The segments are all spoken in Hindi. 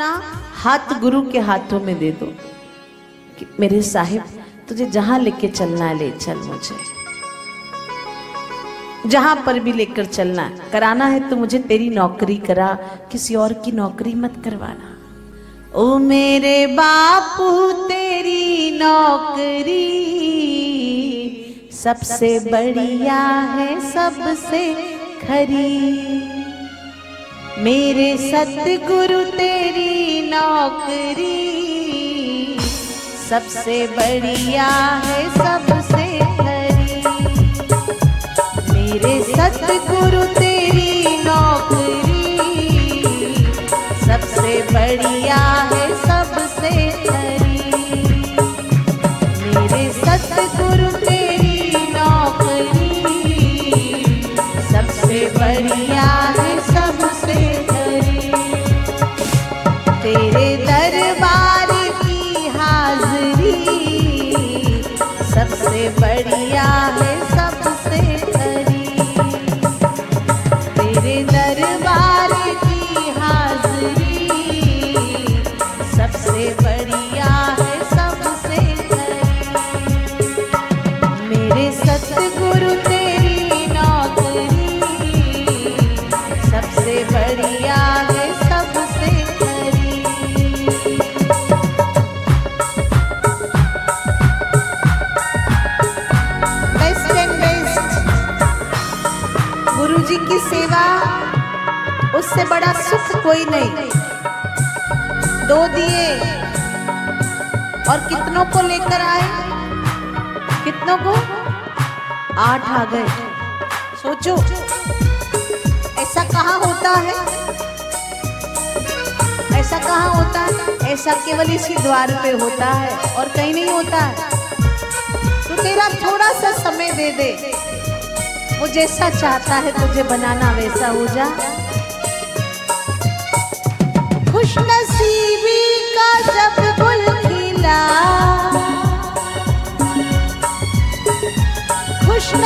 अपना हाथ गुरु के हाथों में दे दो कि मेरे साहिब, तुझे जहाँ लेके चलना है, ले चल मुझे। जहाँ पर भी लेकर चलना है, कराना है तो मुझे तेरी नौकरी करा, किसी और की नौकरी मत करवाना। ओ मेरे बापू, तेरी नौकरी सबसे बढ़िया है, सबसे खरी। मेरे सतगुरु तेरी नौकरी सबसे बढ़िया है, सबसे खरी मेरे सतगुरु तेरी नौकरी सबसे बढ़िया है, सबसे खरी मेरे सतगुरु तेरी नौकरी सबसे बढ़िया को लेकर आए। कितनों को? आठ आ गए। सोचो, ऐसा कहाँ होता है? ऐसा कहाँ होता है? ऐसा केवल इसी द्वार पे होता है और कहीं नहीं होता है। तो तेरा थोड़ा सा समय दे दे। वो जैसा चाहता है तुझे बनाना वैसा हो जा।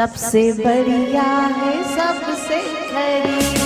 सबसे बढ़िया है सबसे खरी।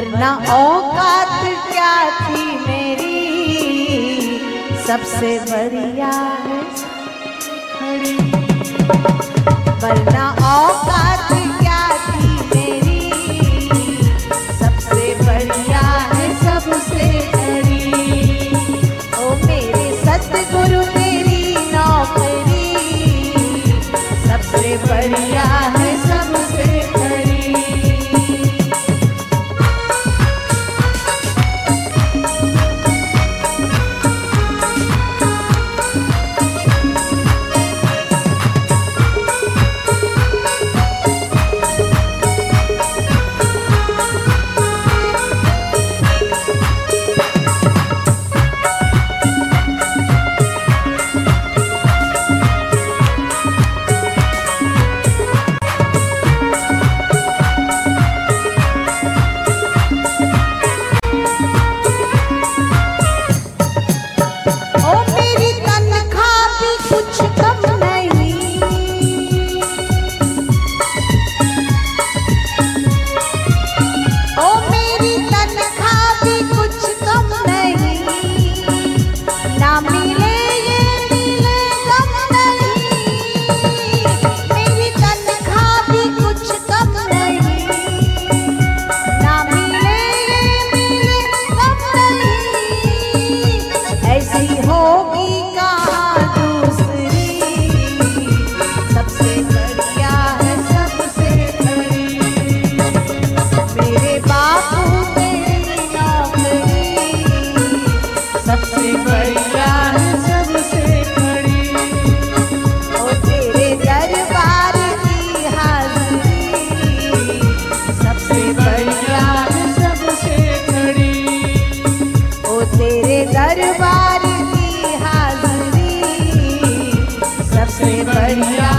वरना औकात क्या थी मेरी? सबसे बढ़िया है। वरना औकात से भैया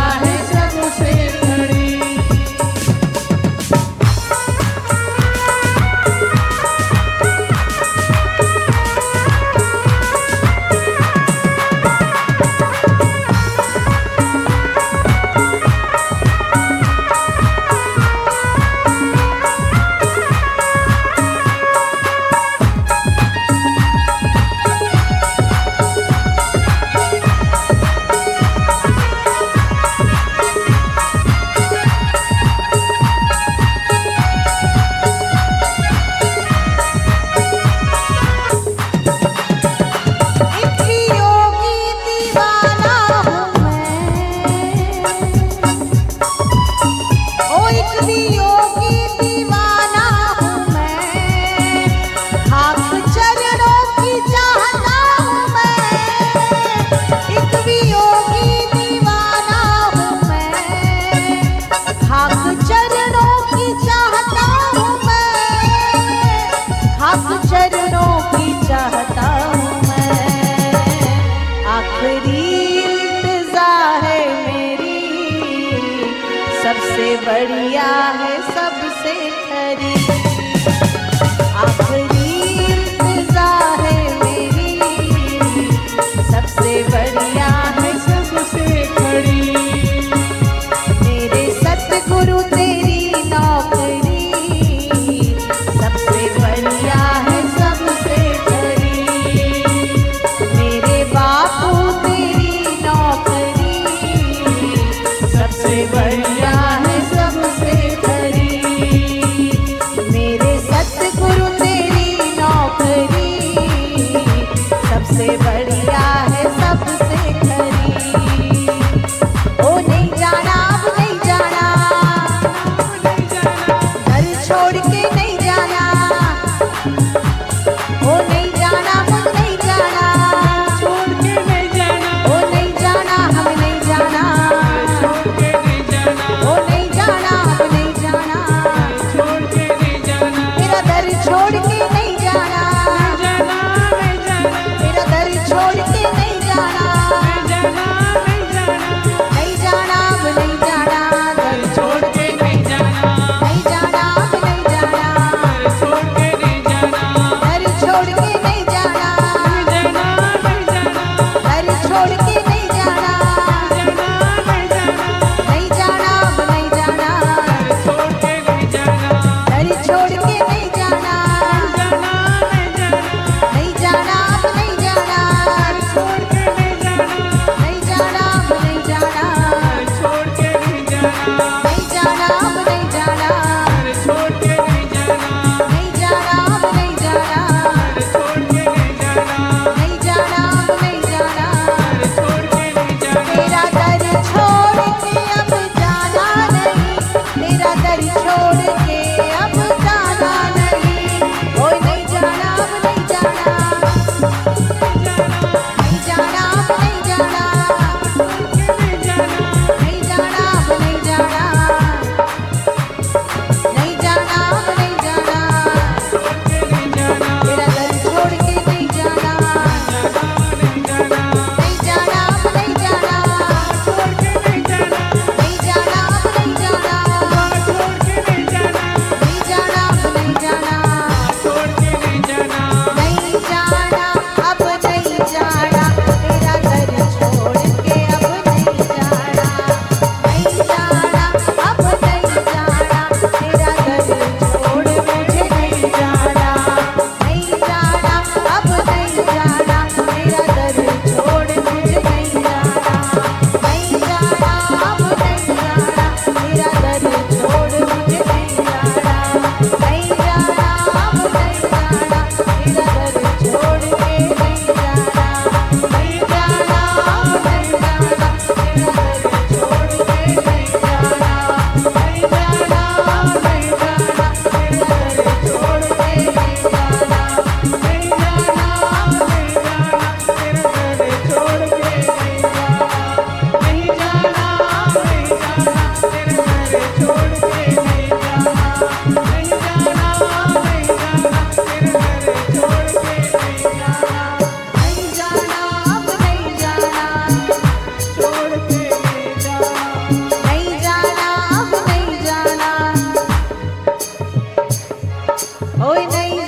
Oh, no.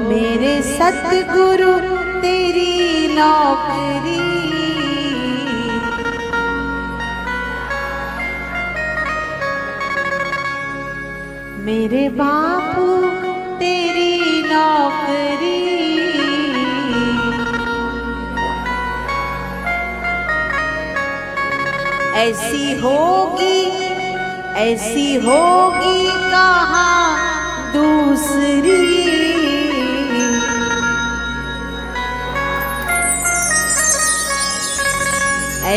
मेरे सतगुरु तेरी नौकरी। मेरे बापू तेरी नौकरी। ऐसी होगी ऐसी होगी कहा दूसरी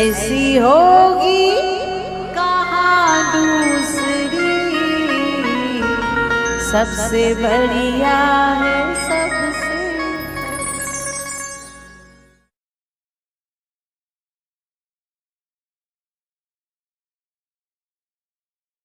ऐसी होगी कहा दूसरी? सबसे बढ़िया है